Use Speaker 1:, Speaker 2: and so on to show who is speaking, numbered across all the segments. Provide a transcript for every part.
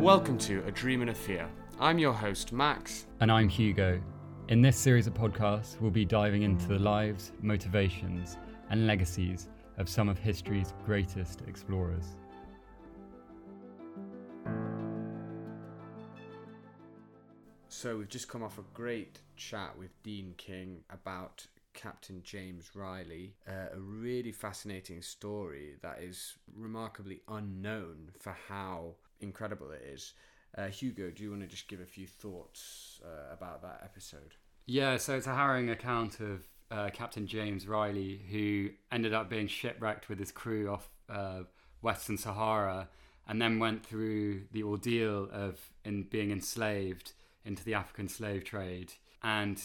Speaker 1: Welcome to A Dream and a Fear. I'm your host, Max.
Speaker 2: And I'm Hugo. In this series of podcasts, we'll be diving into the lives, motivations, and legacies of some of history's greatest explorers.
Speaker 1: So, we've just come off a great chat with Dean King about Captain James Riley, uh, a really fascinating story that is remarkably unknown for how incredible it is. Uh, Hugo, do you want to just give a few thoughts uh, about that episode?
Speaker 2: Yeah, so it's a harrowing account of uh, Captain James Riley, who ended up being shipwrecked with his crew off uh, Western Sahara, and then went through the ordeal of in being enslaved into the African slave trade. And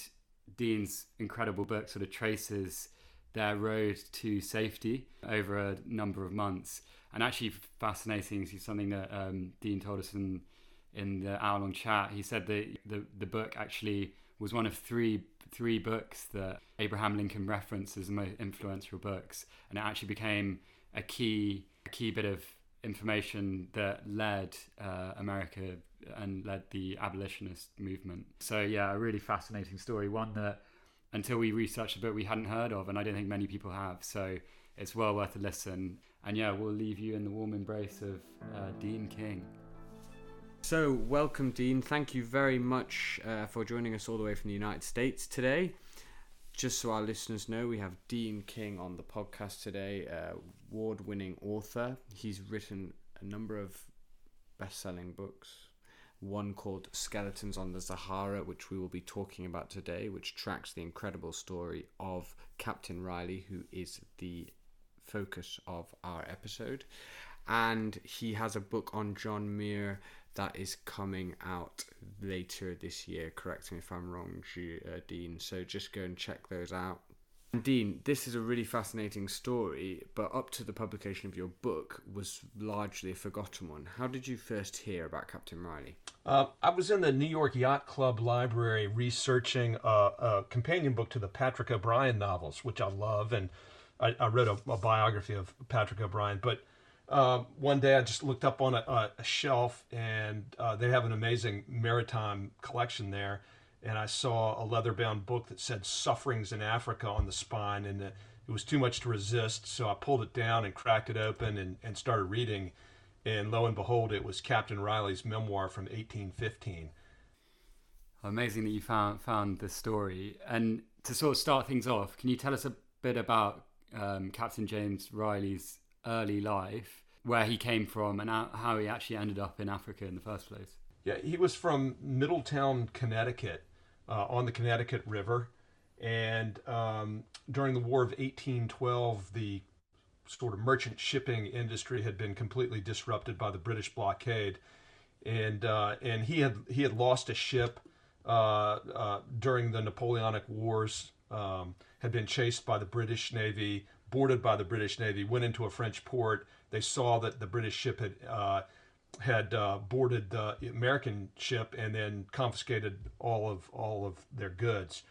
Speaker 2: Dean's incredible book sort of traces their road to safety over a number of months. And actually, fascinating, is something that um, Dean told us in in the hour long chat. He said that the the book actually was one of three three books that Abraham Lincoln referenced as the most influential books, and it actually became a key a key bit of information that led uh, America and led the abolitionist movement. So yeah, a really fascinating story, one that until we researched the book we hadn't heard of, and I don't think many people have. So it's well worth a listen. And yeah, we'll leave you in the warm embrace of uh, Dean King.
Speaker 1: So, welcome, Dean. Thank you very much uh, for joining us all the way from the United States today. Just so our listeners know, we have Dean King on the podcast today, uh, award winning author. He's written a number of best selling books. One called Skeletons on the Sahara, which we will be talking about today, which tracks the incredible story of Captain Riley, who is the focus of our episode. And he has a book on John Muir that is coming out later this year. Correct me if I'm wrong, uh, Dean. So just go and check those out. And Dean, this is a really fascinating story, but up to the publication of your book was largely a forgotten one. How did you first hear about Captain Riley?
Speaker 3: Uh, I was in the New York Yacht Club library researching a, a, companion book to the Patrick O'Brian novels, which I love, and I, I wrote a, a, biography of Patrick O'Brian, But uh, one day I just looked up on a, a shelf and uh, they have an amazing maritime collection there. And I saw a leather bound book that said Sufferings in Africa on the spine. And it was too much to resist. So I pulled it down and cracked it open and, and started reading. And lo and behold, it was Captain Riley's memoir from 1815.
Speaker 2: Amazing that you found found this story. And to sort of start things off, can you tell us a bit about um, Captain James Riley's early life, where he came from, and how he actually ended up in Africa in the first place.
Speaker 3: Yeah, he was from Middletown, Connecticut, uh, on the Connecticut River. And um, during the War of 1812, the sort of merchant shipping industry had been completely disrupted by the British blockade, and uh, and he had he had lost a ship uh, uh during the Napoleonic Wars. Um, had been chased by the British Navy boarded by the British Navy, went into a French port. They saw that the British ship had uh, had uh, boarded the American ship and then confiscated all of all of their goods.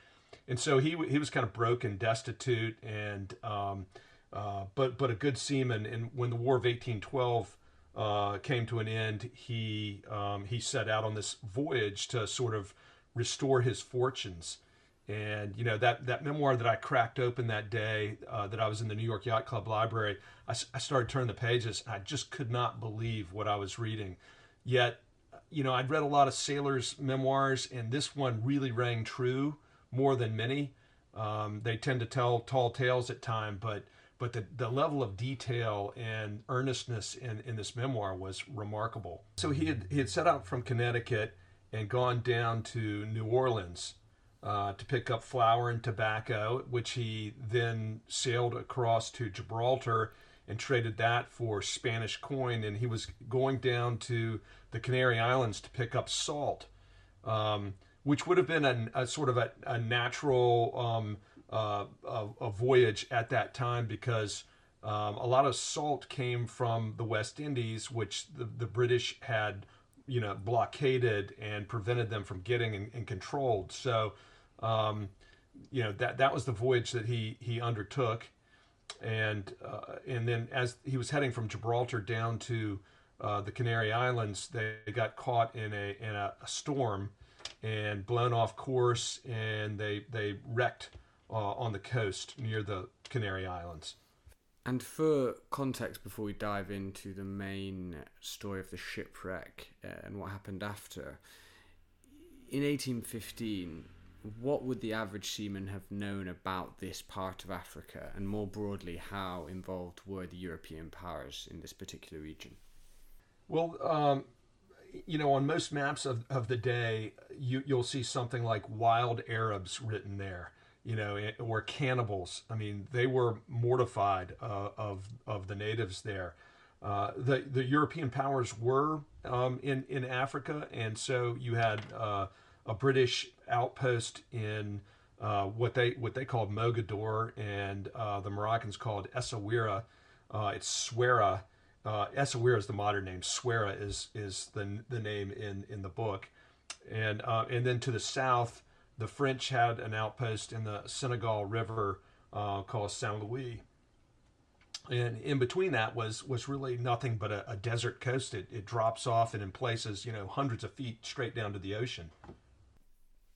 Speaker 3: And so he he was kind of broke and destitute, and um, uh, but but a good seaman. And when the War of 1812 uh, came to an end, he um, he set out on this voyage to sort of restore his fortunes. And you know that that memoir that I cracked open that day uh, that I was in the New York Yacht Club library, I, I started turning the pages. I just could not believe what I was reading. Yet, you know, I'd read a lot of sailors' memoirs, and this one really rang true more than many. Um, they tend to tell tall tales at time, but but the, the level of detail and earnestness in, in this memoir was remarkable. So he had he had set out from Connecticut and gone down to New Orleans uh, to pick up flour and tobacco, which he then sailed across to Gibraltar and traded that for Spanish coin. And he was going down to the Canary Islands to pick up salt, um, which would have been a, a sort of a, a natural um, uh, a, a, voyage at that time because um, a lot of salt came from the West Indies, which the, the British had, you know, blockaded and prevented them from getting and, and controlled. So um, you know that that was the voyage that he he undertook, and uh, and then as he was heading from Gibraltar down to uh, the Canary Islands, they got caught in a in a, a storm and blown off course, and they they wrecked uh, on the coast near the Canary Islands.
Speaker 1: And for context, before we dive into the main story of the shipwreck uh, and what happened after, in 1815, what would the average seaman have known about this part of Africa, and more broadly, how involved were the European powers in this particular region?
Speaker 3: Well, um, you know, on most maps of, of the day, you, you'll see something like wild Arabs written there you know, or cannibals. I mean, they were mortified uh, of of the natives there. Uh, the the European powers were um, in in Africa, and so you had uh, a British outpost in uh, what they what they called Mogador, and uh, the Moroccans called Essaouira. Uh, it's Souera. Uh, Essaouira is the modern name. Souera is is the the name in in the book, and and then to the south the French had an outpost in the Senegal River uh, called Saint Louis. And in between that was was really nothing but a, a desert coast. It, it drops off and in places, you know, hundreds of feet straight down to the ocean.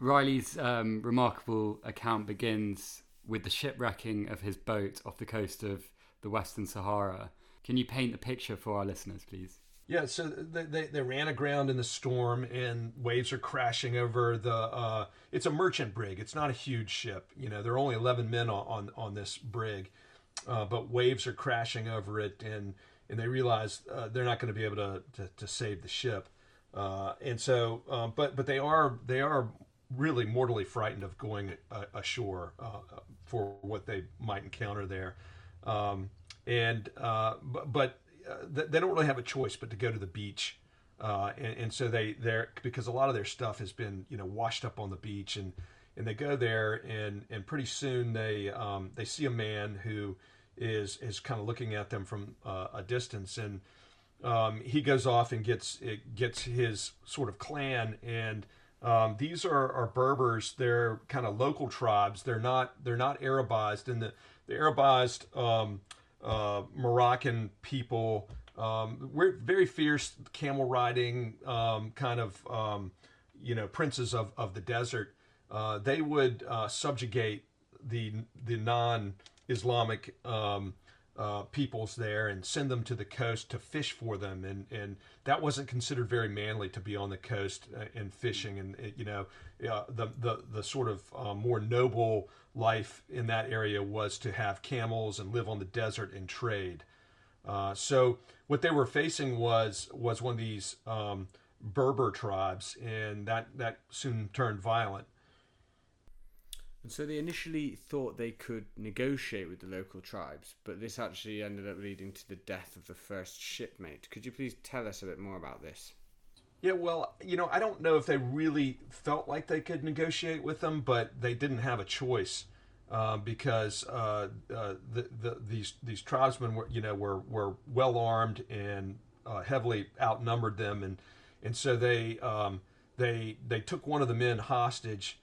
Speaker 2: Riley's um, remarkable account begins with the shipwrecking of his boat off the coast of the Western Sahara. Can you paint the picture for our listeners, please?
Speaker 3: Yeah, so they, they, they, ran aground in the storm, and waves are crashing over the. Uh, it's a merchant brig. It's not a huge ship. You know, there are only eleven men on on, on this brig, uh, but waves are crashing over it, and and they realize uh, they're not going to be able to, to, to save the ship, uh, and so um, but but they are they are really mortally frightened of going ashore uh, for what they might encounter there, um, and uh, but, but they don't really have a choice but to go to the beach. Uh, and, and, so they they're because a lot of their stuff has been you know washed up on the beach and and they go there and and pretty soon they um, they see a man who is is kind of looking at them from uh, a distance and um, he goes off and gets it gets his sort of clan and um, these are, are Berbers. They're kind of local tribes. They're not they're not Arabized. And the the Arabized um, uh, Moroccan people. Um, we're very fierce camel riding um, kind of um, you know princes of, of the desert. Uh, they would uh, subjugate the the non Islamic um, uh, peoples there and send them to the coast to fish for them, and and that wasn't considered very manly to be on the coast uh, and fishing, and you know the the the sort of uh, more noble life in that area was to have camels and live on the desert and trade. Uh, so what they were facing was was one of these um, Berber tribes, and that that soon turned violent.
Speaker 1: And so they initially thought they could negotiate with the local tribes, but this actually ended up leading to the death of the first shipmate. Could you please tell us a bit more about this?
Speaker 3: Yeah, well, you know, I don't know if they really felt like they could negotiate with them, but they didn't have a choice uh, because uh, uh, the, the, these these tribesmen were, you know, were were well armed and uh, heavily outnumbered them, and and so they um, they they took one of the men hostage,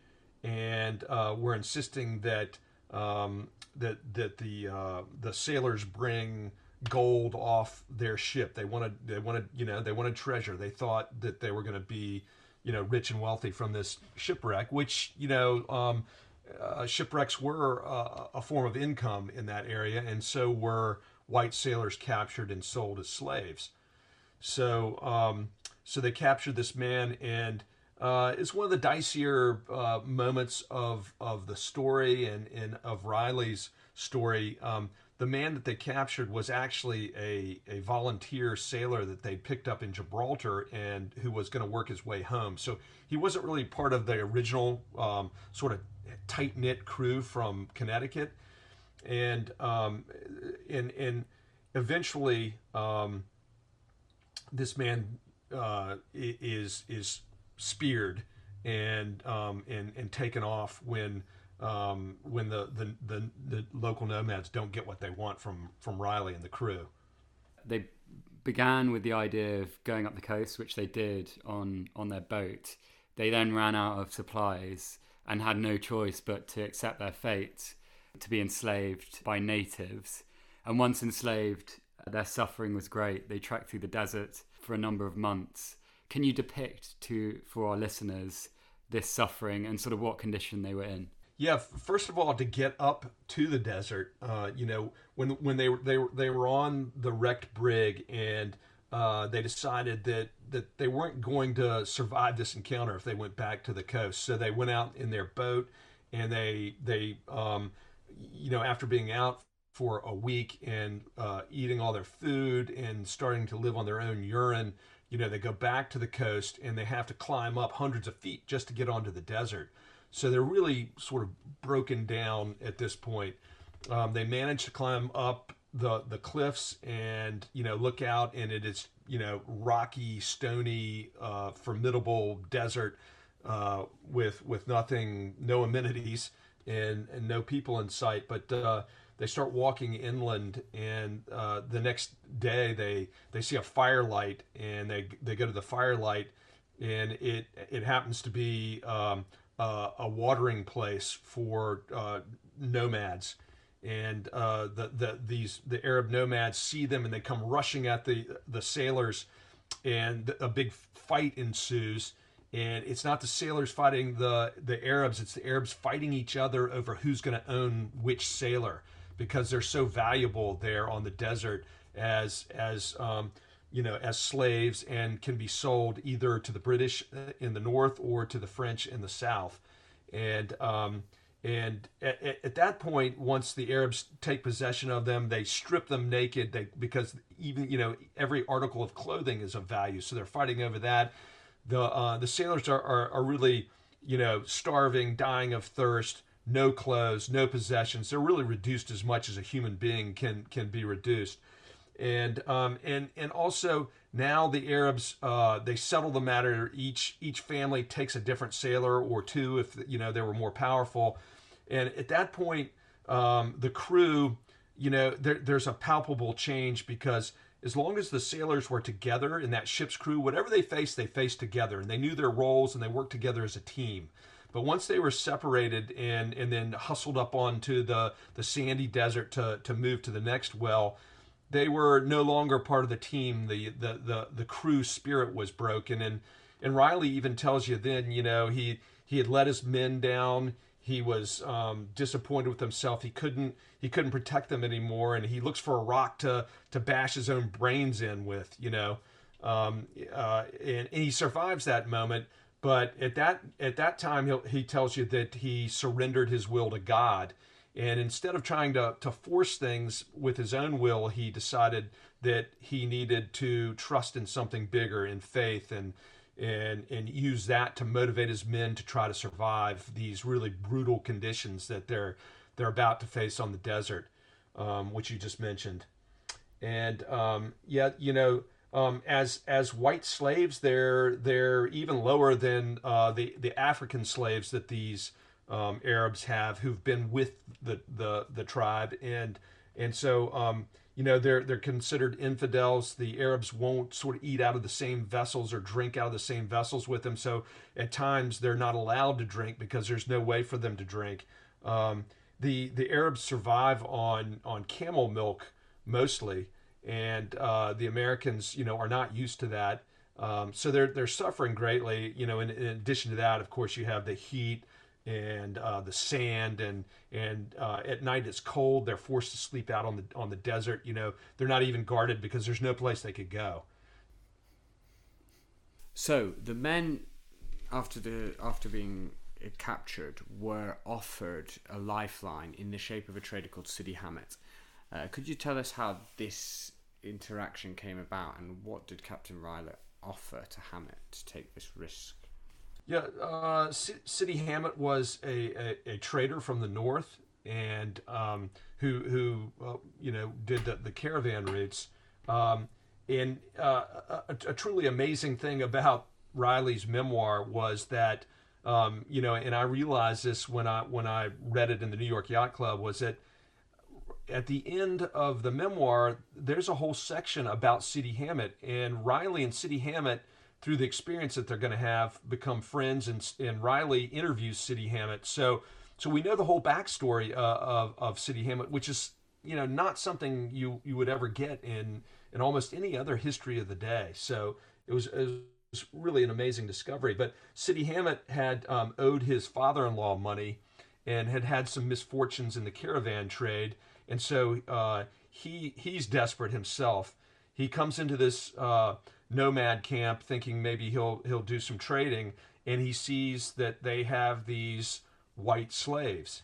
Speaker 3: and uh, were insisting that um, that that the uh, the sailors bring gold off their ship. They wanted they wanted you know they wanted treasure. They thought that they were going to be you know rich and wealthy from this shipwreck, which you know um, uh, shipwrecks were uh, a form of income in that area, and so were white sailors captured and sold as slaves. So um, so they captured this man and. Uh, it's one of the dicier uh, moments of of the story and, and of Riley's story. Um, the man that they captured was actually a, a volunteer sailor that they picked up in Gibraltar and who was going to work his way home. So he wasn't really part of the original um, sort of tight knit crew from Connecticut. And um, and, and eventually, um, this man uh, is is speared and um, and and taken off when um, when the, the, the, the, local nomads don't get what they want from, from Riley and the crew.
Speaker 2: They began with the idea of going up the coast, which they did on, on their boat. They then ran out of supplies and had no choice but to accept their fate to be enslaved by natives. And once enslaved, their suffering was great. They trekked through the desert for a number of months. Can you depict to for our listeners this suffering and sort of what condition they were in?
Speaker 3: Yeah, first of all, to get up to the desert, uh, you know, when when they were they were they were on the wrecked brig and uh, they decided that that they weren't going to survive this encounter if they went back to the coast. So they went out in their boat and they they um, you know after being out for a week and uh, eating all their food and starting to live on their own urine, you know, they go back to the coast and they have to climb up hundreds of feet just to get onto the desert. So they're really sort of broken down at this point. Um, they manage to climb up the the cliffs and you know look out and it is you know rocky, stony, uh, formidable desert uh, with with nothing, no amenities and and no people in sight. But uh, they start walking inland, and uh, the next day they they see a firelight, and they they go to the firelight, and it it happens to be um, uh, a watering place for uh, nomads, and uh, the the these the Arab nomads see them, and they come rushing at the the sailors, and a big fight ensues. And it's not the sailors fighting the the Arabs; it's the Arabs fighting each other over who's going to own which sailor because they're so valuable there on the desert as as um, you know as slaves and can be sold either to the British uh, in the north or to the French in the south, and um, and at, at, that point, once the Arabs take possession of them, they strip them naked. They because even you know every article of clothing is of value, so they're fighting over that. The uh, the sailors are, are, are really you know starving, dying of thirst no clothes, no possessions. They're really reduced as much as a human being can can be reduced. And um, and and also now the Arabs uh, they settle the matter. Each each family takes a different sailor or two if you know they were more powerful. And at that point, um, the crew, you know, there, there's a palpable change because as long as the sailors were together in that ship's crew, whatever they faced, they faced together, and they knew their roles and they worked together as a team. But once they were separated and and then hustled up onto the the sandy desert to to move to the next well, they were no longer part of the team. The the the, the crew spirit was broken, and and Riley even tells you then, you know, he he had let his men down. He was um, disappointed with himself. He couldn't he couldn't protect them anymore, and he looks for a rock to to bash his own brains in with, you know. Um, uh, and, and he survives that moment but at that at that time, he he tells you that he surrendered his will to God, and instead of trying to to force things with his own will, he decided that he needed to trust in something bigger, in faith, and and and use that to motivate his men to try to survive these really brutal conditions that they're they're about to face on the desert, um, which you just mentioned. And um, yeah, you know, um, as as white slaves, they're they're even lower than uh, the the African slaves that these um, Arabs have, who've been with the the the tribe, and and so um, you know they're they're considered infidels. The Arabs won't sort of eat out of the same vessels or drink out of the same vessels with them. So at times they're not allowed to drink because there's no way for them to drink. Um, the the Arabs survive on on camel milk mostly and uh, the Americans, you know, are not used to that. Um, so they're they're suffering greatly. You know, in, in, addition to that, of course, you have the heat and uh, the sand, and and uh, at night it's cold. They're forced to sleep out on the on the desert. You know, they're not even guarded because there's no place they could go.
Speaker 1: So the men, after the after being captured, were offered a lifeline in the shape of a trader called Sidi Hamet. Uh, could you tell us how this interaction came about, and what did Captain Riley offer to Hamet to take this risk?
Speaker 3: Yeah, uh, Sidi Hamet was a, a, a, trader from the north, and um, who who uh, you know did the, the caravan routes. Um, and uh, a, a, truly amazing thing about Riley's memoir was that um, you know, and I realized this when I when I read it in the New York Yacht Club was that at the end of the memoir, there's a whole section about Sidi Hamet and Riley and Sidi Hamet through the experience that they're going to have, become friends, and, and Riley interviews Sidi Hamet. So, so we know the whole backstory uh, of of Sidi Hamet, which is you know not something you you would ever get in in almost any other history of the day. So it was, it was really an amazing discovery. But Sidi Hamet had um, owed his father-in-law money and had had some misfortunes in the caravan trade, and so uh, he he's desperate himself. He comes into this uh, nomad camp thinking maybe he'll he'll do some trading, and he sees that they have these white slaves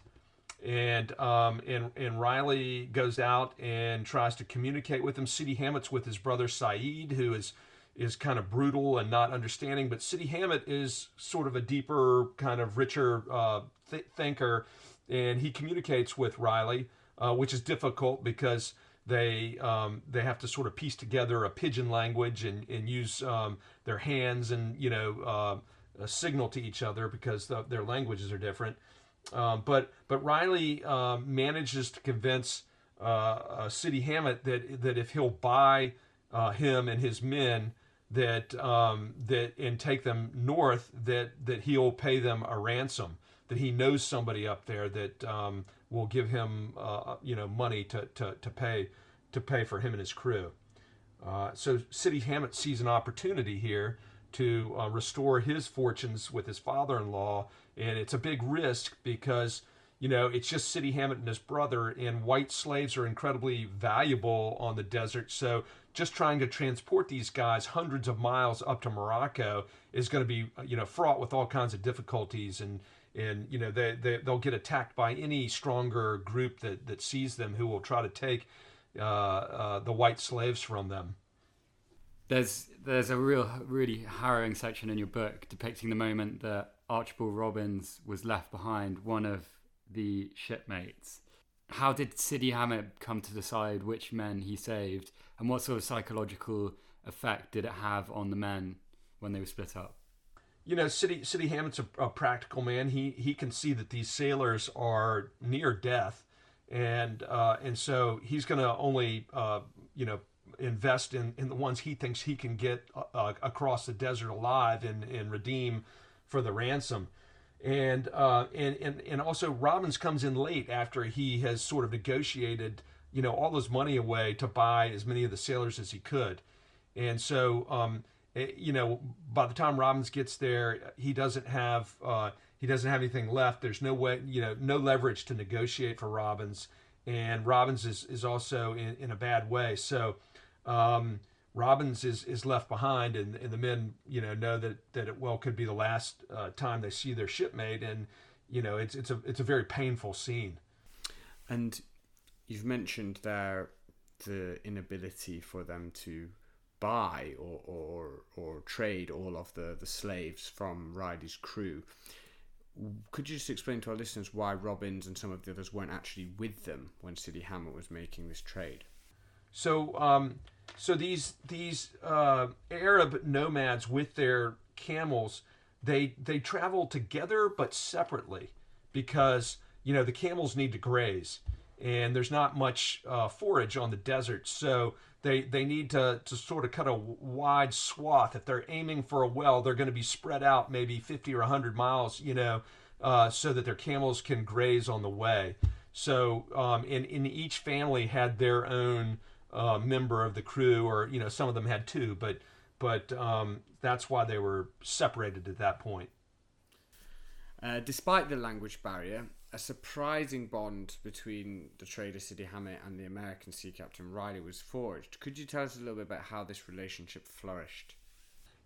Speaker 3: and um, and and Riley goes out and tries to communicate with him. Sidi Hamet's with his brother Saeed, who is is kind of brutal and not understanding. But Sidi Hamet is sort of a deeper, kind of richer uh, th- thinker, and he communicates with Riley, uh, which is difficult because they um, they have to sort of piece together a pidgin language and and use um, their hands and you know uh, signal to each other because the, their languages are different. Um, but but Riley uh, manages to convince uh, uh, Sidi Hamet that that if he'll buy uh, him and his men that um, that and take them north that that he'll pay them a ransom that he knows somebody up there that um, will give him uh, you know money to, to, to pay to pay for him and his crew. Uh, so Sidi Hamet sees an opportunity here to restore his fortunes with his father-in-law and it's a big risk because you know it's just Sidi Hamet and his brother, and white slaves are incredibly valuable on the desert. So just trying to transport these guys hundreds of miles up to Morocco is going to be you know fraught with all kinds of difficulties and and you know they, they they'll get attacked by any stronger group that that sees them who will try to take uh, uh, the white slaves from them.
Speaker 2: There's there's a real really harrowing section in your book depicting the moment that Archibald Robbins was left behind, one of the shipmates. How did Sidi Hamet come to decide which men he saved, and what sort of psychological effect did it have on the men when they were split up?
Speaker 3: You know, City Sidi Hamet's a, a practical man. He he can see that these sailors are near death, and uh, and so he's going to only uh, you know invest in, in the ones he thinks he can get uh, across the desert alive and, and redeem for the ransom. And, uh, and and and also Robbins comes in late after he has sort of negotiated, you know, all his money away to buy as many of the sailors as he could, and so um, you know, by the time Robbins gets there, he doesn't have uh, he doesn't have anything left. There's no way, you know, no leverage to negotiate for Robbins, and Robbins is is also in, in a bad way. So um, Robbins is, is left behind, and, and the men, you know, know that that it well could be the last uh, time they see their shipmate, and you know, it's it's a it's a very painful scene.
Speaker 1: And you've mentioned there the inability for them to buy or or or trade all of the the slaves from Riley's crew. Could you just explain to our listeners why Robbins and some of the others weren't actually with them when Sidi Hamet was making this trade?
Speaker 3: So um, so these these uh, Arab nomads with their camels, they they travel together but separately because you know the camels need to graze and there's not much uh, forage on the desert, so they they need to to sort of cut a wide swath. If they're aiming for a well, they're going to be spread out maybe 50 or 100 miles, you know, uh, so that their camels can graze on the way. So um, in in each family had their own uh, member of the crew, or you know, some of them had two, but but um, that's why they were separated at that point.
Speaker 1: Uh, despite the language barrier, a surprising bond between the trader Sidi Hamet and the American sea captain Riley was forged. Could you tell us a little bit about how this relationship flourished?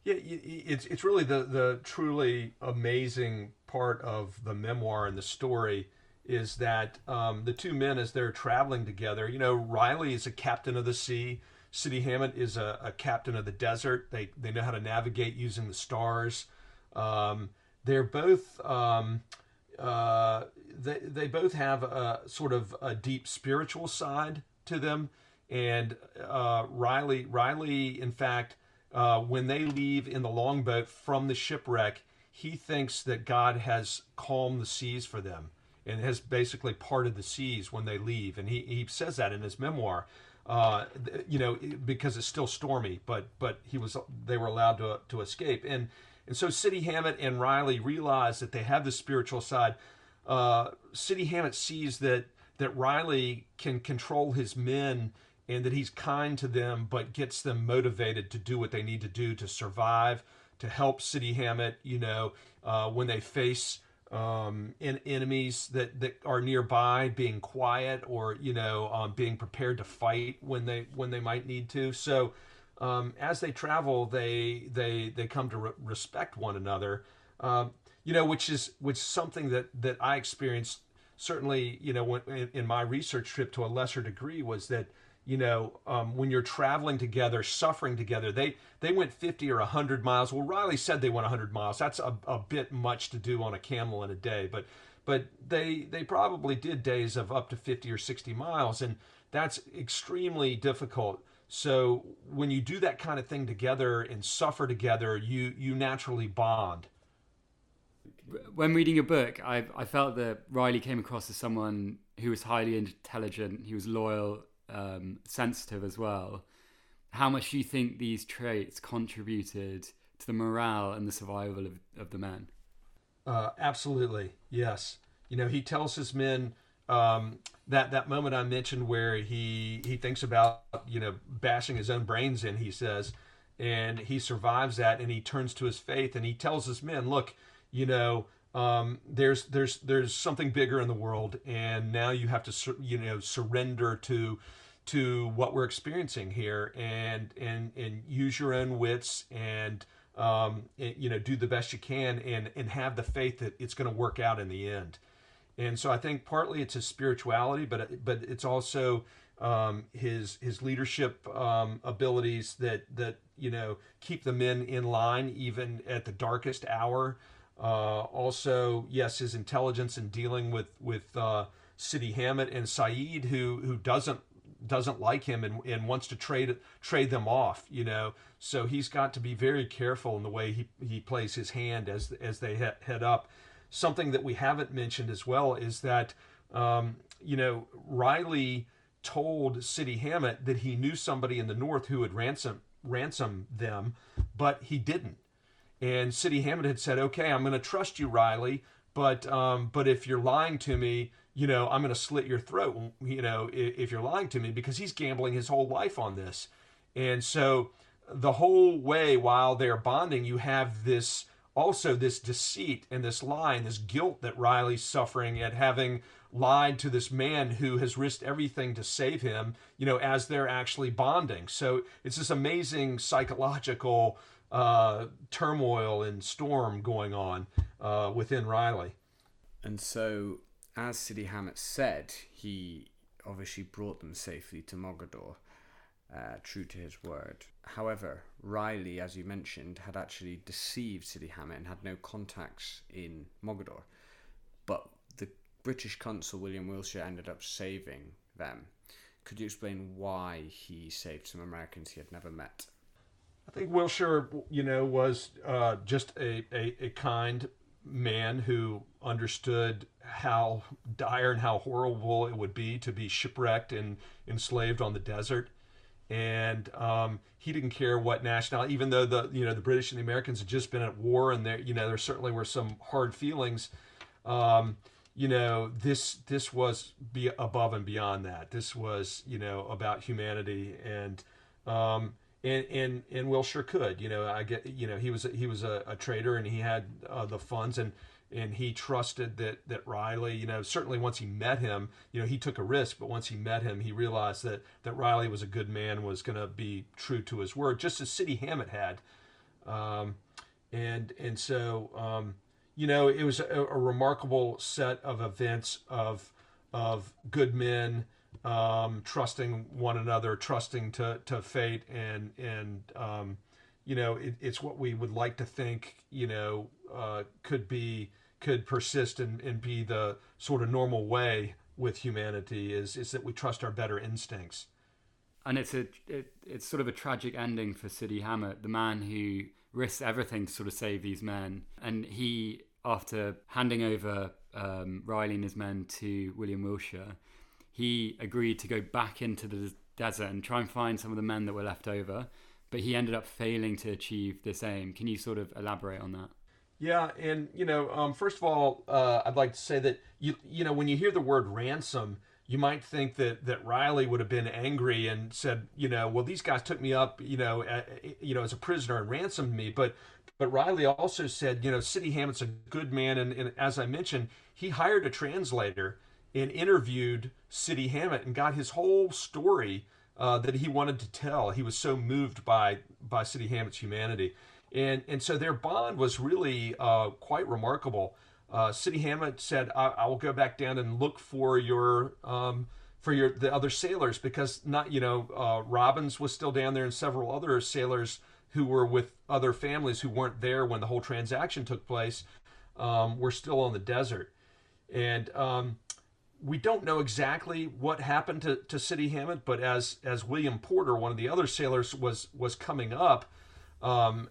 Speaker 3: Yeah, it's it's really the the truly amazing part of the memoir and the story is that um, the two men, as they're traveling together, you know, Riley is a captain of the sea. Sidi Hamet is a, a captain of the desert. They they know how to navigate using the stars. Um, they're both um, uh, they they both have a sort of a deep spiritual side to them. And uh, Riley Riley, in fact, uh, when they leave in the longboat from the shipwreck, he thinks that God has calmed the seas for them and has basically parted the seas when they leave. And he, he says that in his memoir. Uh, you know, because it's still stormy, but but he was they were allowed to to escape, and and so Sidi Hamet and Riley realize that they have the spiritual side. Uh, Sidi Hamet sees that that Riley can control his men and that he's kind to them, but gets them motivated to do what they need to do to survive, to help Sidi Hamet, you know, uh, when they face um, in, enemies that, that are nearby, being quiet or you know um, being prepared to fight when they when they might need to. So um, as they travel, they they they come to re- respect one another. Um, you know, which is which is something that that I experienced certainly. You know, when, in, in my research trip to a lesser degree was that you know, um, when you're traveling together, suffering together. They they went 50 or 100 miles. Well, Riley said they went 100 miles. That's a, a bit much to do on a camel in a day, but but they they probably did days of up to 50 or 60 miles, and that's extremely difficult. So when you do that kind of thing together and suffer together, you you naturally bond.
Speaker 2: When reading your book, I I felt that Riley came across as someone who was highly intelligent. He was loyal um, sensitive as well. How much do you think these traits contributed to the morale and the survival of, of the men?
Speaker 3: Uh, absolutely, yes. You know, he tells his men um, that that moment I mentioned where he he thinks about you know bashing his own brains in. He says, and he survives that, and he turns to his faith, and he tells his men, "Look, you know, um, there's there's there's something bigger in the world, and now you have to you know surrender to to what we're experiencing here, and and and use your own wits and um, you know do the best you can, and and have the faith that it's going to work out in the end. And so I think partly it's his spirituality, but but it's also um, his his leadership um, abilities that that you know keep the men in line even at the darkest hour. Uh, also, yes, his intelligence in dealing with with uh, Sidi Hamet and Saeed, who who doesn't doesn't like him and, and wants to trade trade them off. You know, so he's got to be very careful in the way he he plays his hand as as they he, head up. Something that we haven't mentioned as well is that um, you know Riley told Sidi Hamet that he knew somebody in the north who would ransom ransom them, but he didn't. And Sidi Hamet had said, "Okay, I'm going to trust you, Riley, but um, but if you're lying to me, you know, I'm going to slit your throat, you know, if, if you're lying to me," because he's gambling his whole life on this. And so the whole way while they're bonding, you have this also this deceit and this lie and this guilt that Riley's suffering at having lied to this man who has risked everything to save him, you know, as they're actually bonding. So it's this amazing psychological uh, turmoil and storm going on uh, within Riley.
Speaker 1: And so, as Sidi Hamet said, he obviously brought them safely to Mogador, uh, true to his word. However, Riley, as you mentioned, had actually deceived Sidi Hamet and had no contacts in Mogador. But the British consul William Wilshire ended up saving them. Could you explain why he saved some Americans he had never met?
Speaker 3: I think Wilshire, you know, was uh, just a, a, a, kind man who understood how dire and how horrible it would be to be shipwrecked and enslaved on the desert. And um, he didn't care what nationality, even though the you know the British and the Americans had just been at war, and there you know there certainly were some hard feelings. Um, you know this this was be above and beyond that. This was you know about humanity and um, and and and Wilshire could. You know, I get. You know, he was a, he was a, a trader and he had uh, the funds and and he trusted that that Riley. You know, certainly once he met him, you know, he took a risk, but once he met him, he realized that that Riley was a good man, was going to be true to his word, just as Sidi Hamet had. Um, and and so um, you know, it was a, a remarkable set of events of of good men um, trusting one another, trusting to, to fate, and and um, you know it, it's what we would like to think you know uh, could be could persist and, and be the sort of normal way with humanity is is that we trust our better instincts.
Speaker 2: And it's a it, it's sort of a tragic ending for Sidi Hamet, the man who risks everything to sort of save these men, and he after handing over um, Riley and his men to William Wilshire he agreed to go back into the desert and try and find some of the men that were left over, but he ended up failing to achieve this aim. Can you sort of elaborate on that?
Speaker 3: Yeah, and you know, um, first of all, uh, I'd like to say that you you know when you hear the word ransom, you might think that that Riley would have been angry and said, you know, well these guys took me up, you know, you know as a prisoner and ransomed me, but but Riley also said, you know, Sidi Hamet's a good man, and, and as I mentioned, he hired a translator and interviewed Sidi Hamet and got his whole story uh, that he wanted to tell. He was so moved by by Sidi Hamet's humanity, and and so their bond was really uh, quite remarkable. Uh, Sidi Hamet said, I, "I will go back down and look for your." Um, for your the other sailors because not you know uh, Robbins was still down there and several other sailors who were with other families who weren't there when the whole transaction took place um, were still on the desert and um, we don't know exactly what happened to, to Sidi Hamet, but as as William Porter, one of the other sailors, was was coming up, um,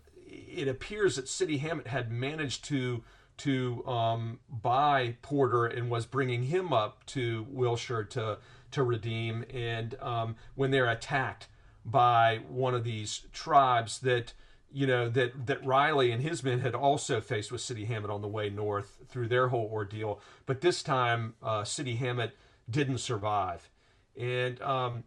Speaker 3: it appears that Sidi Hamet had managed to to um, buy Porter and was bringing him up to Wilshire to to redeem. And um, when they're attacked by one of these tribes that you know that that Riley and his men had also faced with Sidi Hamet on the way north through their whole ordeal, but this time uh, Sidi Hamet didn't survive, and um,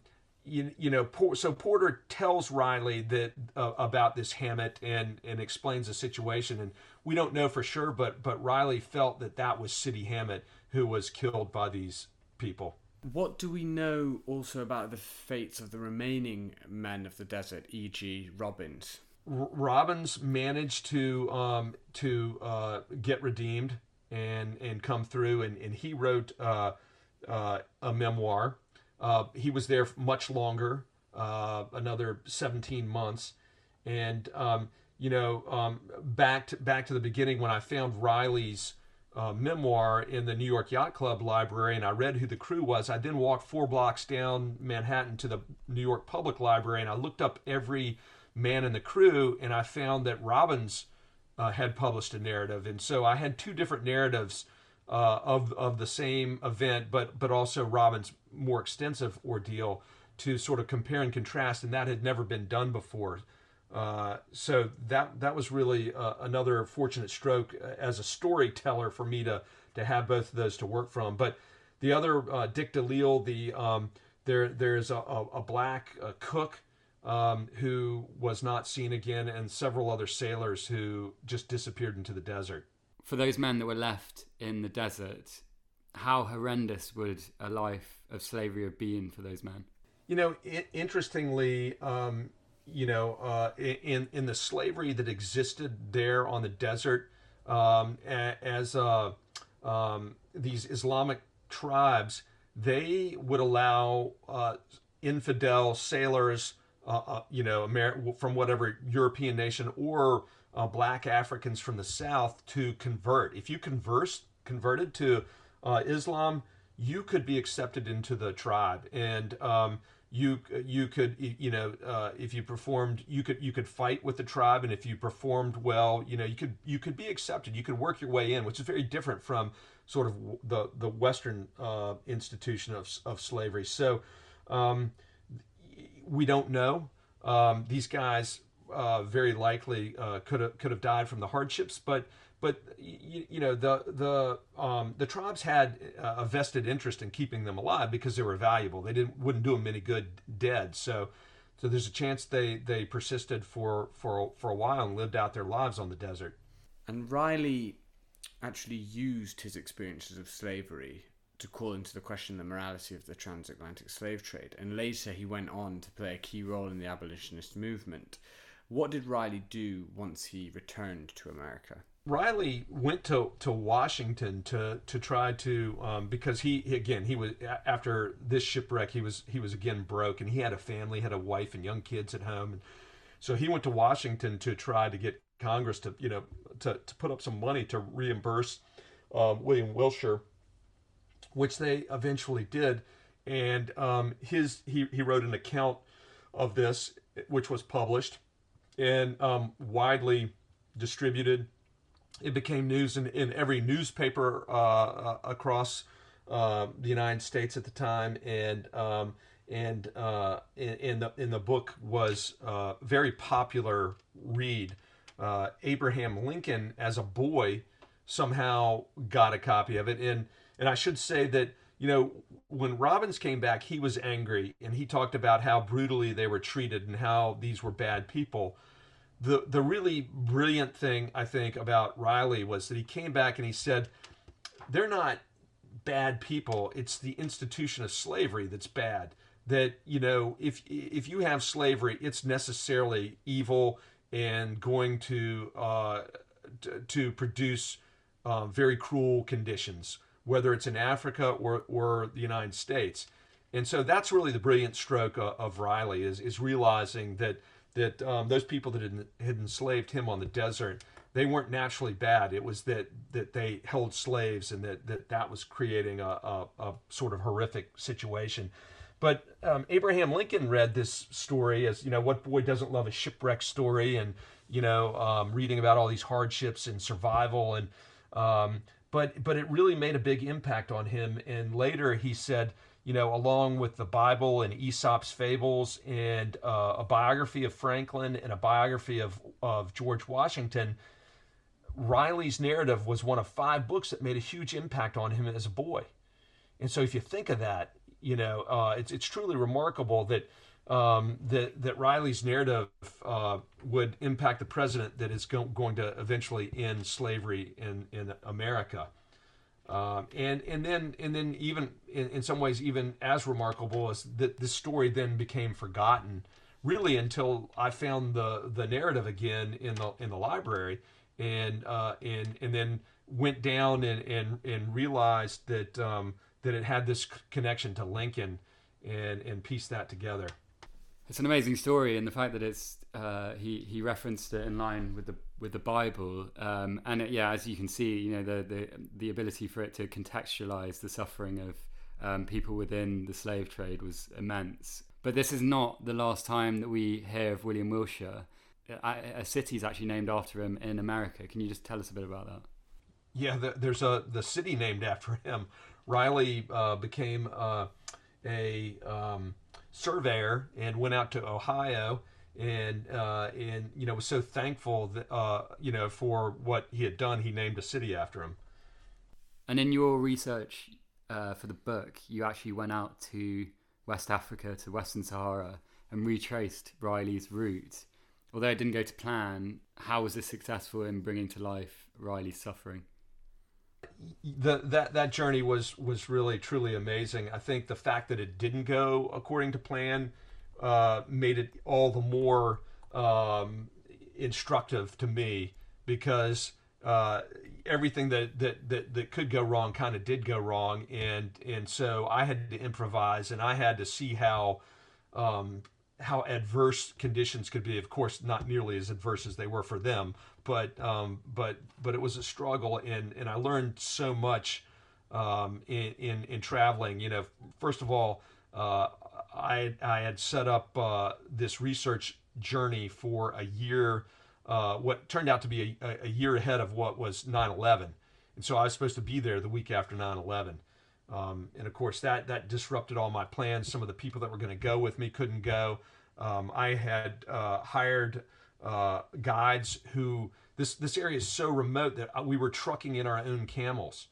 Speaker 3: you, you know so Porter tells Riley that uh, about this Hamet and and explains the situation, and we don't know for sure, but but Riley felt that that was Sidi Hamet who was killed by these people.
Speaker 1: What do we know also about the fates of the remaining men of the desert, e.g., Robbins?
Speaker 3: Robbins managed to um, to uh, get redeemed and and come through, and, and he wrote uh, uh, a memoir. Uh, he was there much longer, uh, another seventeen months, and um, you know um, back to, back to the beginning when I found Riley's uh, memoir in the New York Yacht Club library, and I read who the crew was. I then walked four blocks down Manhattan to the New York Public Library, and I looked up every man in the crew, and I found that Robbins uh, had published a narrative, and so I had two different narratives uh, of of the same event, but but also Robbins' more extensive ordeal to sort of compare and contrast, and that had never been done before. Uh, so that that was really uh, another fortunate stroke uh, as a storyteller for me to to have both of those to work from. But the other uh, Dick DeLisle, the um, there there's a, a, a black cook um, who was not seen again, and several other sailors who just disappeared into the desert.
Speaker 2: For those men that were left in the desert, how horrendous would a life of slavery have been for those men?
Speaker 3: You know, interestingly, um, you know, uh, in in the slavery that existed there on the desert, um, as uh, um, these Islamic tribes, they would allow uh, infidel sailors uh, uh, you know, Amer- from whatever European nation or uh, black Africans from the South to convert. If you converse, converted to uh, Islam, you could be accepted into the tribe, and um, you you could you know uh, if you performed you could you could fight with the tribe, and if you performed well, you know you could you could be accepted. You could work your way in, which is very different from sort of the the Western uh, institution of of slavery. So. Um, we don't know. Um, these guys uh, very likely uh, could have could have died from the hardships, but but you, you know the the um, the tribes had a vested interest in keeping them alive because they were valuable. They didn't wouldn't do them any good dead. So so there's a chance they they persisted for for for a while and lived out their lives on the desert.
Speaker 1: And Riley actually used his experiences of slavery to call into the question the morality of the transatlantic slave trade, and later he went on to play a key role in the abolitionist movement. What did Riley do once he returned to America?
Speaker 3: Riley went to, to Washington to to try to um, because he again he was after this shipwreck he was he was again broke and he had a family had a wife and young kids at home and so he went to Washington to try to get Congress to you know to, to put up some money to reimburse um, William Wilshire which they eventually did. And um, his he, he wrote an account of this, which was published and um, widely distributed. It became news in, in every newspaper uh, uh, across uh, the United States at the time, and um, and uh, the in the book was uh, very popular read. Uh, Abraham Lincoln, as a boy, somehow got a copy of it, and and I should say that you know, when Robbins came back, he was angry and he talked about how brutally they were treated and how these were bad people. The the really brilliant thing I think about Riley was that he came back and he said, they're not bad people. It's the institution of slavery that's bad. That you know, if if you have slavery, it's necessarily evil and going to uh, to produce uh, very cruel conditions whether it's in Africa or, or the United States. And so that's really the brilliant stroke of, of Riley is, is realizing that that um, those people that had, had enslaved him on the desert, they weren't naturally bad. It was that that they held slaves and that that, that was creating a, a, a sort of horrific situation. But um, Abraham Lincoln read this story as you know, what boy doesn't love a shipwreck story, and you know, um, reading about all these hardships and survival, and um, but but it really made a big impact on him. And later he said, you know, along with the Bible and Aesop's fables and uh, a biography of Franklin and a biography of of George Washington, Riley's narrative was one of five books that made a huge impact on him as a boy. And so if you think of that, you know, uh, it's it's truly remarkable that. Um, that that Riley's narrative uh, would impact the president that is go- going to eventually end slavery in in America. Um, and and then and then even in, in some ways even as remarkable as that this story then became forgotten really until I found the the narrative again in the in the library and uh, and and then went down and and, and realized that um, that it had this connection to Lincoln and and pieced that together
Speaker 2: it's an amazing story, and the fact that it's uh, he he referenced it in line with the with the Bible, um, and it, yeah, as you can see, you know the the the ability for it to contextualize the suffering of um, people within the slave trade was immense. But this is not the last time that we hear of William Willshire. A, a city is actually named after him in America. Can you just tell us a bit about that?
Speaker 3: Yeah, the, there's a the city named after him. Riley uh, became uh, a um, surveyor and went out to Ohio and uh, and you know was so thankful that uh, you know for what he had done. He named a city after him.
Speaker 2: And in your research uh, for the book, you actually went out to West Africa to Western Sahara and retraced Riley's route. Although it didn't go to plan, how was this successful in bringing to life Riley's suffering?
Speaker 3: The that that journey was was really truly amazing. I think the fact that it didn't go according to plan uh, made it all the more um, instructive to me because uh, everything that, that that that could go wrong kind of did go wrong, and and so I had to improvise and I had to see how. Um, how adverse conditions could be. Of course, not nearly as adverse as they were for them, but um, but but it was a struggle, and and I learned so much um, in, in in traveling. You know, first of all, uh, I I had set up uh, this research journey for a year, uh, what turned out to be a, a year ahead of what was 9/11, and so I was supposed to be there the week after 9/11. Um, and of course, that that disrupted all my plans. Some of the people that were going to go with me couldn't go. Um, I had uh, hired uh, guides who this this area is so remote that uh, we were trucking in our own camels,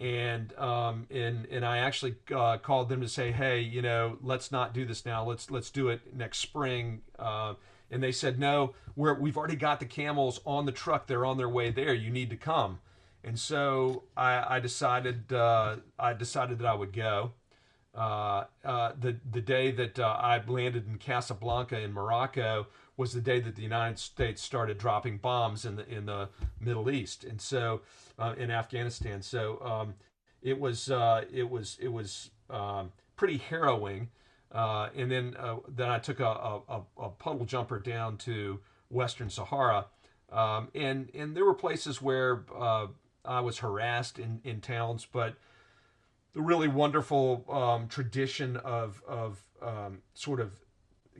Speaker 3: and um, and and I actually uh, called them to say, hey, you know, let's not do this now. Let's let's do it next spring. Uh, and they said, no, we're we've already got the camels on the truck. They're on their way there. You need to come. And so I, I decided uh, I decided that I would go. Uh, uh, the the day that uh, I landed in Casablanca in Morocco, was the day that the United States started dropping bombs in the in the Middle East, and so uh, in Afghanistan. So um, it was uh, it was it was um, pretty harrowing. And then then I took a, a, a, puddle jumper down to Western Sahara, um, and and there were places where I was harassed in, in towns, but the really wonderful um, tradition of of um, sort of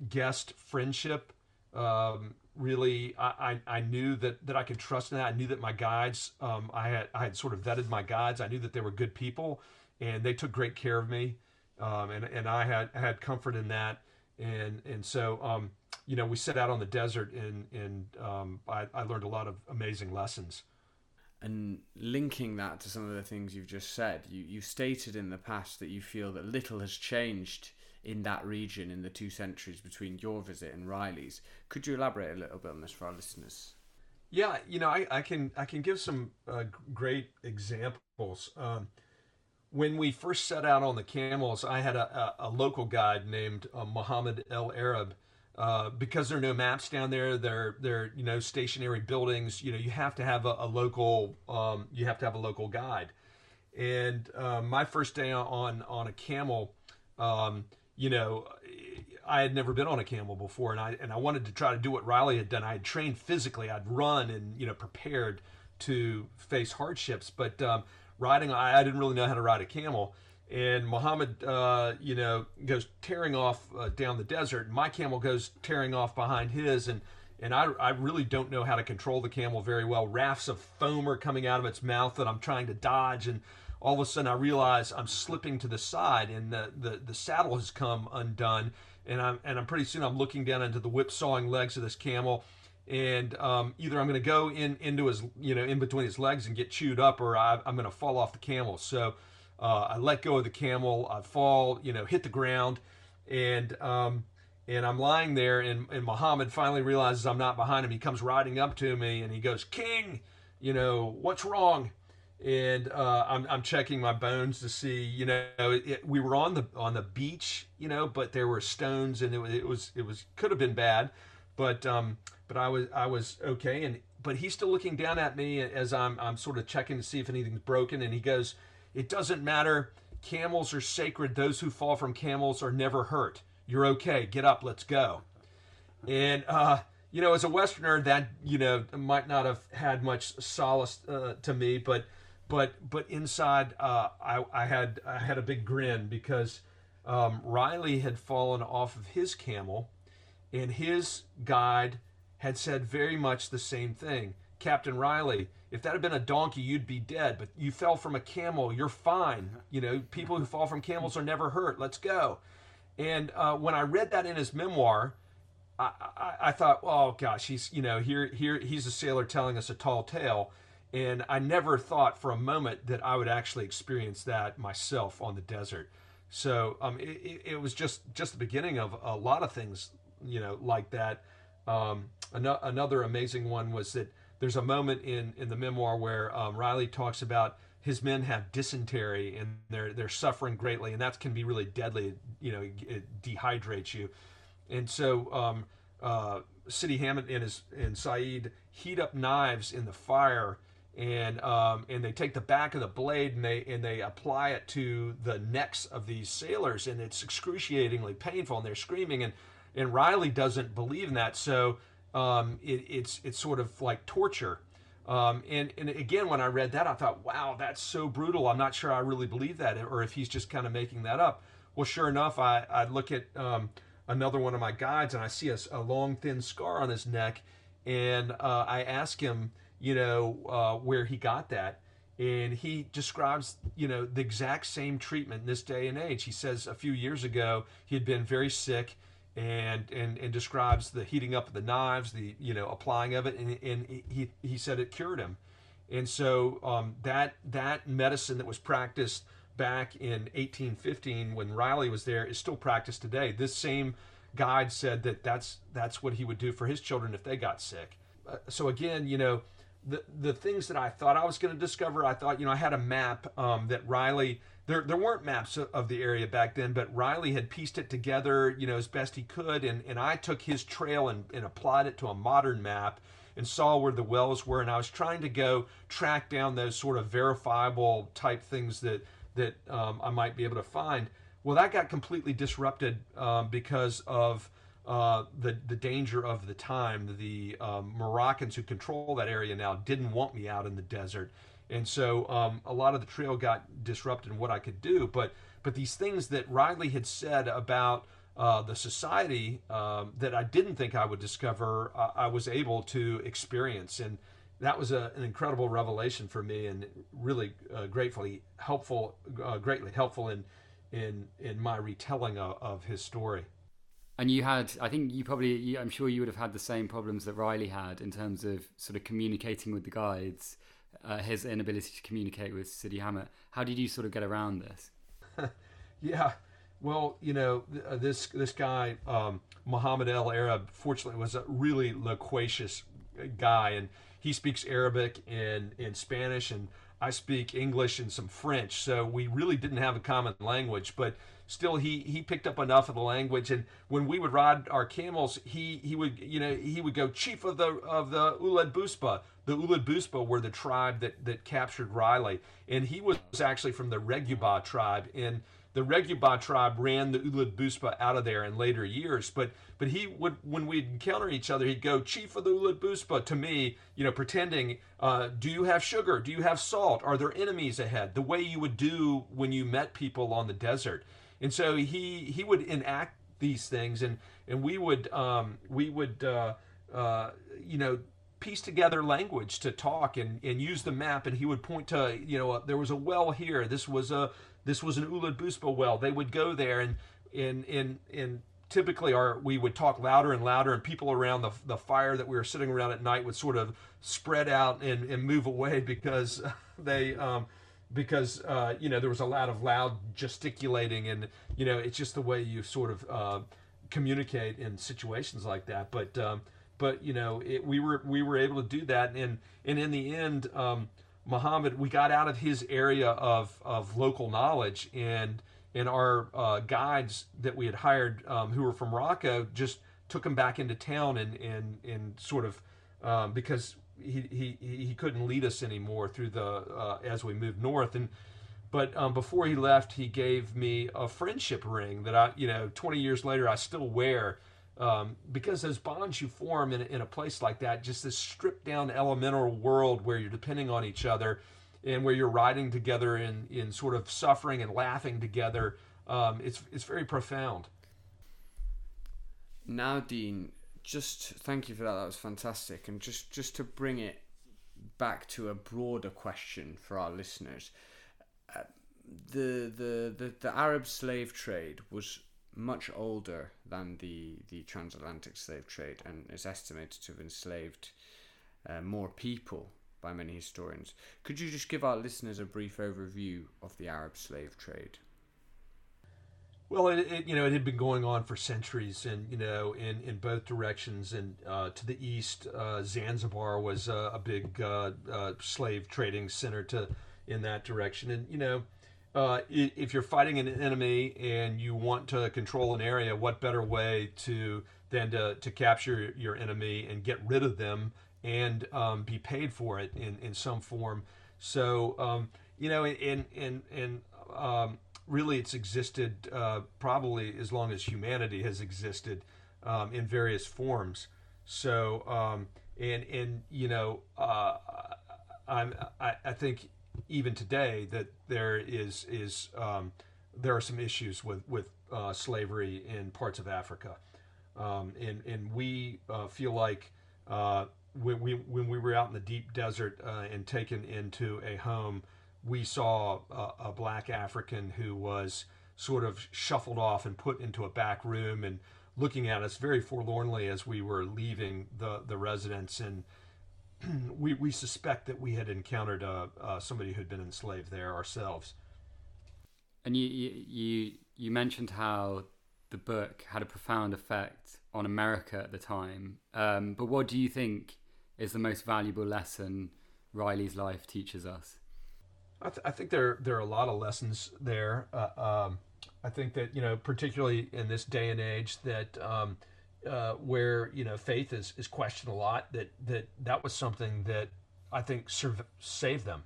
Speaker 3: guest friendship um, really, I, I, I, knew that, that I could trust in that. I knew that my guides, um, I had I had sort of vetted my guides. I knew that they were good people, and they took great care of me, um, and and I had had comfort in that. And and so um, you know we set out on the desert, and and um, I, I learned a lot of amazing lessons.
Speaker 1: And linking that to some of the things you've just said, you, you stated in the past that you feel that little has changed in that region in the two centuries between your visit and Riley's. Could you elaborate a little bit on this for our listeners?
Speaker 3: Yeah, you know, I, I can I can give some uh, great examples. Um, when we first set out on the camels, I had a, a, a local guide named uh, Muhammad El Arab. Uh, because there are no maps down there, they're you know stationary buildings. You know you have to have a, a local um, you have to have a local guide. And uh, my first day on on a camel, um, you know, I had never been on a camel before, and I and I wanted to try to do what Riley had done. I had trained physically, I'd run and you know prepared to face hardships, but um, riding, I, I, didn't really know how to ride a camel. And Muhammad, uh, you know, goes tearing off uh, down the desert. My camel goes tearing off behind his, and and I, I really don't know how to control the camel very well. Rafts of foam are coming out of its mouth that I'm trying to dodge, and all of a sudden I realize I'm slipping to the side, and the the, the saddle has come undone, and I'm and I'm pretty soon I'm looking down into the whipsawing legs of this camel and um, either I'm going to go in into his, you know, in between his legs and get chewed up, or I, am going to fall off the camel. So uh, I let go of the camel. I fall, you know, hit the ground, and um, and I'm lying there. And, and Muhammad finally realizes I'm not behind him. He comes riding up to me and he goes, "King, you know what's wrong?" And uh, I'm, I'm checking my bones to see, you know, it, we were on the on the beach, you know, but there were stones and it, it was it was could have been bad, but um, but I was I was okay, and but he's still looking down at me as I'm I'm sort of checking to see if anything's broken, and he goes, "It doesn't matter. Camels are sacred. Those who fall from camels are never hurt. You're okay. Get up. Let's go." And uh, you know, as a Westerner, that you know might not have had much solace uh, to me, but but but inside, uh, I I had I had a big grin because um, Riley had fallen off of his camel, and his guide had said very much the same thing. Captain Riley, if that had been a donkey, you'd be dead, but you fell from a camel, you're fine. You know, people who fall from camels are never hurt. Let's go. And uh, when I read that in his memoir, I, I, I, thought, oh gosh, he's you know here here he's a sailor telling us a tall tale, and I never thought for a moment that I would actually experience that myself on the desert. So um, it, it was just just the beginning of a lot of things, you know, like that. Um, an- another amazing one was that there's a moment in, in the memoir where um, Riley talks about his men have dysentery and they're they're suffering greatly, and that can be really deadly. You know, it dehydrates you, and so um, uh, Sidi Hamet and his and Saeed heat up knives in the fire, and um, and they take the back of the blade and they and they apply it to the necks of these sailors, and it's excruciatingly painful, and they're screaming, and and Riley doesn't believe in that, so um, it, it's it's sort of like torture. Um, and and again, when I read that, I thought, wow, that's so brutal. I'm not sure I really believe that, or if he's just kind of making that up. Well, sure enough, I, I look at um, another one of my guides and I see a, a long, thin scar on his neck, and uh, I ask him, you know, uh, where he got that, and he describes, you know, the exact same treatment in this day and age. He says a few years ago he had been very sick and and and describes the heating up of the knives, the you know applying of it, and, and he he said it cured him, and so um, that that medicine that was practiced back in 1815 when Riley was there is still practiced today. This same guide said that that's that's what he would do for his children if they got sick. Uh, so again, you know. The, the things that I thought I was going to discover, I thought, you know, I had a map um, that Riley there there weren't maps of the area back then, but Riley had pieced it together, you know, as best he could, and, and I took his trail and, and applied it to a modern map and saw where the wells were, and I was trying to go track down those sort of verifiable type things that that um, I might be able to find. Well, that got completely disrupted um, because of uh, the the danger of the time. The um, Moroccans who control that area now didn't want me out in the desert, and so um, a lot of the trail got disrupted in what I could do. But but these things that Riley had said about uh, the society um, that I didn't think I would discover, uh, I was able to experience, and that was a, an incredible revelation for me, and really uh, gratefully helpful, uh, greatly helpful in in in my retelling of, of his story.
Speaker 2: And you had, I think you probably, I'm sure you would have had the same problems that Riley had in terms of sort of communicating with the guides uh, his inability to communicate with Sidi Hamet. How did you sort of get around this?
Speaker 3: yeah, well, you know, uh, this this guy um, Muhammad El Arab, fortunately, was a really loquacious guy, and he speaks Arabic and in Spanish, and I speak English and some French. So we really didn't have a common language, but still he he picked up enough of the language. And when we would ride our camels he he would you know he would go chief of the of the Ouled Buspa the Ouled Buspa were the tribe that that captured Riley. And he was actually from the Regubah tribe. And the Regubah tribe ran the Ouled Buspa out of there in later years. But but he would when we'd encounter each other he'd go chief of the Ouled Buspa to me you know pretending uh, do you have sugar? Do you have salt? Are there enemies ahead? The way you would do when you met people on the desert and so he he would enact these things, and and we would um, we would uh, uh, you know piece together language to talk and, and use the map. And he would point to you know there was a well here. This was a this was an Ouled Buspa well. They would go there and and and and typically our we would talk louder and louder and people around the, the fire that we were sitting around at night would sort of spread out and, and move away because they um, because uh, you know there was a lot of loud gesticulating and you know it's just the way you sort of uh, communicate in situations like that. But um, but you know it, we were we were able to do that. And and in the end um, Muhammad we got out of his area of of local knowledge and and our uh, guides that we had hired um, who were from Morocco just took him back into town and and and sort of um, because he, he couldn't lead us anymore through the uh, as we moved north. And but um, before he left he gave me a friendship ring that i you know 20 years later i still wear um, because those bonds you form in, in a place like that just this stripped down elemental world where you're depending on each other and where you're riding together in in sort of suffering and laughing together um, it's it's very profound.
Speaker 1: Now dean just thank you for that. That was fantastic. And just just to bring it back to a broader question for our listeners, uh, the, the the the Arab slave trade was much older than the the transatlantic slave trade, and is estimated to have enslaved uh, more people by many historians. Could you just give our listeners a brief overview of the Arab slave trade?
Speaker 3: Well, it, it, you know it had been going on for centuries, and you know in, in both directions. And uh, to the east, uh, Zanzibar was a big uh, uh, slave trading center to in that direction. And you know, uh, if you're fighting an enemy and you want to control an area, what better way to than to, to capture your enemy and get rid of them and um, be paid for it in, in some form. So um, you know, in in in um, really it's existed uh, probably as long as humanity has existed um, in various forms. So um, and and you know uh, I'm I, I, think even today that there is is um, there are some issues with with uh, slavery in parts of Africa, um, and and we uh, feel like. Uh, when we when we were out in the deep desert uh, and taken into a home we saw a, a, black African who was sort of shuffled off and put into a back room and looking at us very forlornly as we were leaving the, the residence. And we, we suspect that we had encountered a, uh, somebody who had been enslaved there ourselves.
Speaker 2: And you, you, you mentioned how the book had a profound effect on America at the time. Um, but what do you think is the most valuable lesson Riley's life teaches us?
Speaker 3: I, th- I, think there there are a lot of lessons there. Uh, um, I think that you know, particularly in this day and age, that um, uh, where you know faith is, is questioned a lot. That that that was something that I think serv- saved them.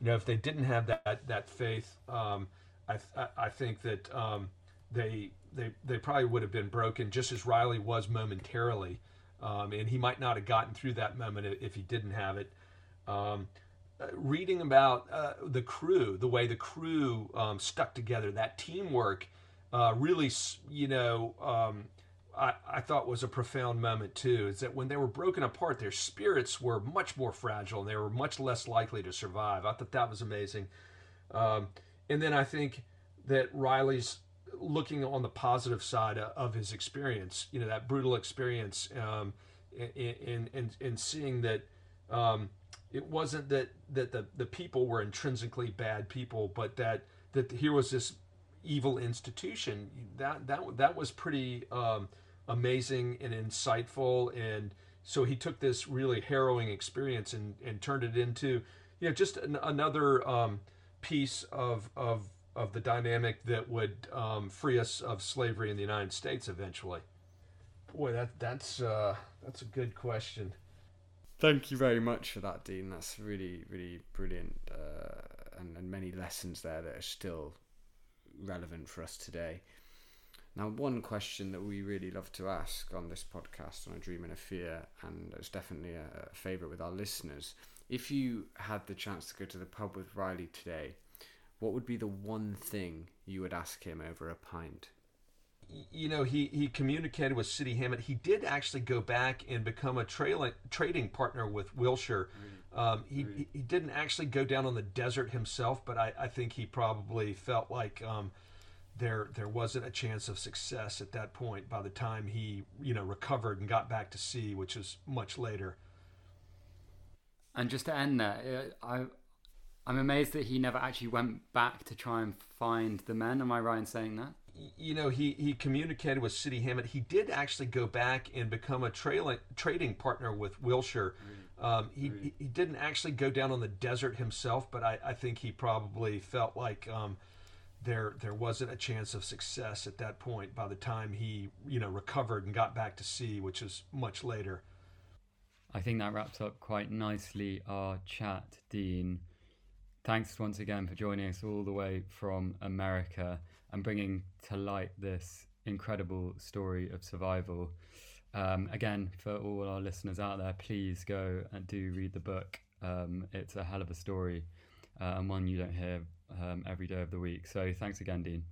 Speaker 3: You know, if they didn't have that that faith, um, I, th- I think that um, they they they probably would have been broken, just as Riley was momentarily, um, and he might not have gotten through that moment if he didn't have it. Uh, reading about uh, the crew, the way the crew um, stuck together, that teamwork, uh, really, you know, um, I, I, thought was a profound moment too. Is that when they were broken apart, their spirits were much more fragile and they were much less likely to survive. I thought that was amazing. Um, and then I think that Riley's looking on the positive side of his experience, you know, that brutal experience, um, and, and, and, seeing that um, it wasn't that that the, the people were intrinsically bad people, but that that here was this evil institution. That that that was pretty um, amazing and insightful. And so he took this really harrowing experience and, and turned it into you know just an, another um, piece of of of the dynamic that would um, free us of slavery in the United States eventually. Boy, that that's uh, that's a good question.
Speaker 1: Thank you very much for that, Dean. That's really, really brilliant, uh, and, and many lessons there that are still relevant for us today. Now, one question that we really love to ask on this podcast on A Dream and a Fear, and it's definitely a, a favourite with our listeners. If you had the chance to go to the pub with Riley today, what would be the one thing you would ask him over a pint?
Speaker 3: You know, he, he communicated with Sidi Hamet. He did actually go back and become a trailing, trading partner with Willshire. Um, he, he didn't actually go down on the desert himself, but I, I think he probably felt like um, there there wasn't a chance of success at that point by the time he you know recovered and got back to sea, which was much later.
Speaker 2: And just to end there, uh, I I'm amazed that he never actually went back to try and find the men. Am I right in saying that?
Speaker 3: You know, he, he communicated with Sidi Hamet. He did actually go back and become a trailing, trading partner with Willshire. Um, he, really? he didn't actually go down on the desert himself, but I, I think he probably felt like um, there there wasn't a chance of success at that point by the time he you know recovered and got back to sea, which is much later.
Speaker 2: I think that wraps up quite nicely our chat, Dean. Thanks once again for joining us all the way from America and bringing to light this incredible story of survival. Um, again, for all our listeners out there, please go and do read the book. Um, it's a hell of a story uh, and one you don't hear um, every day of the week. So thanks again, Dean.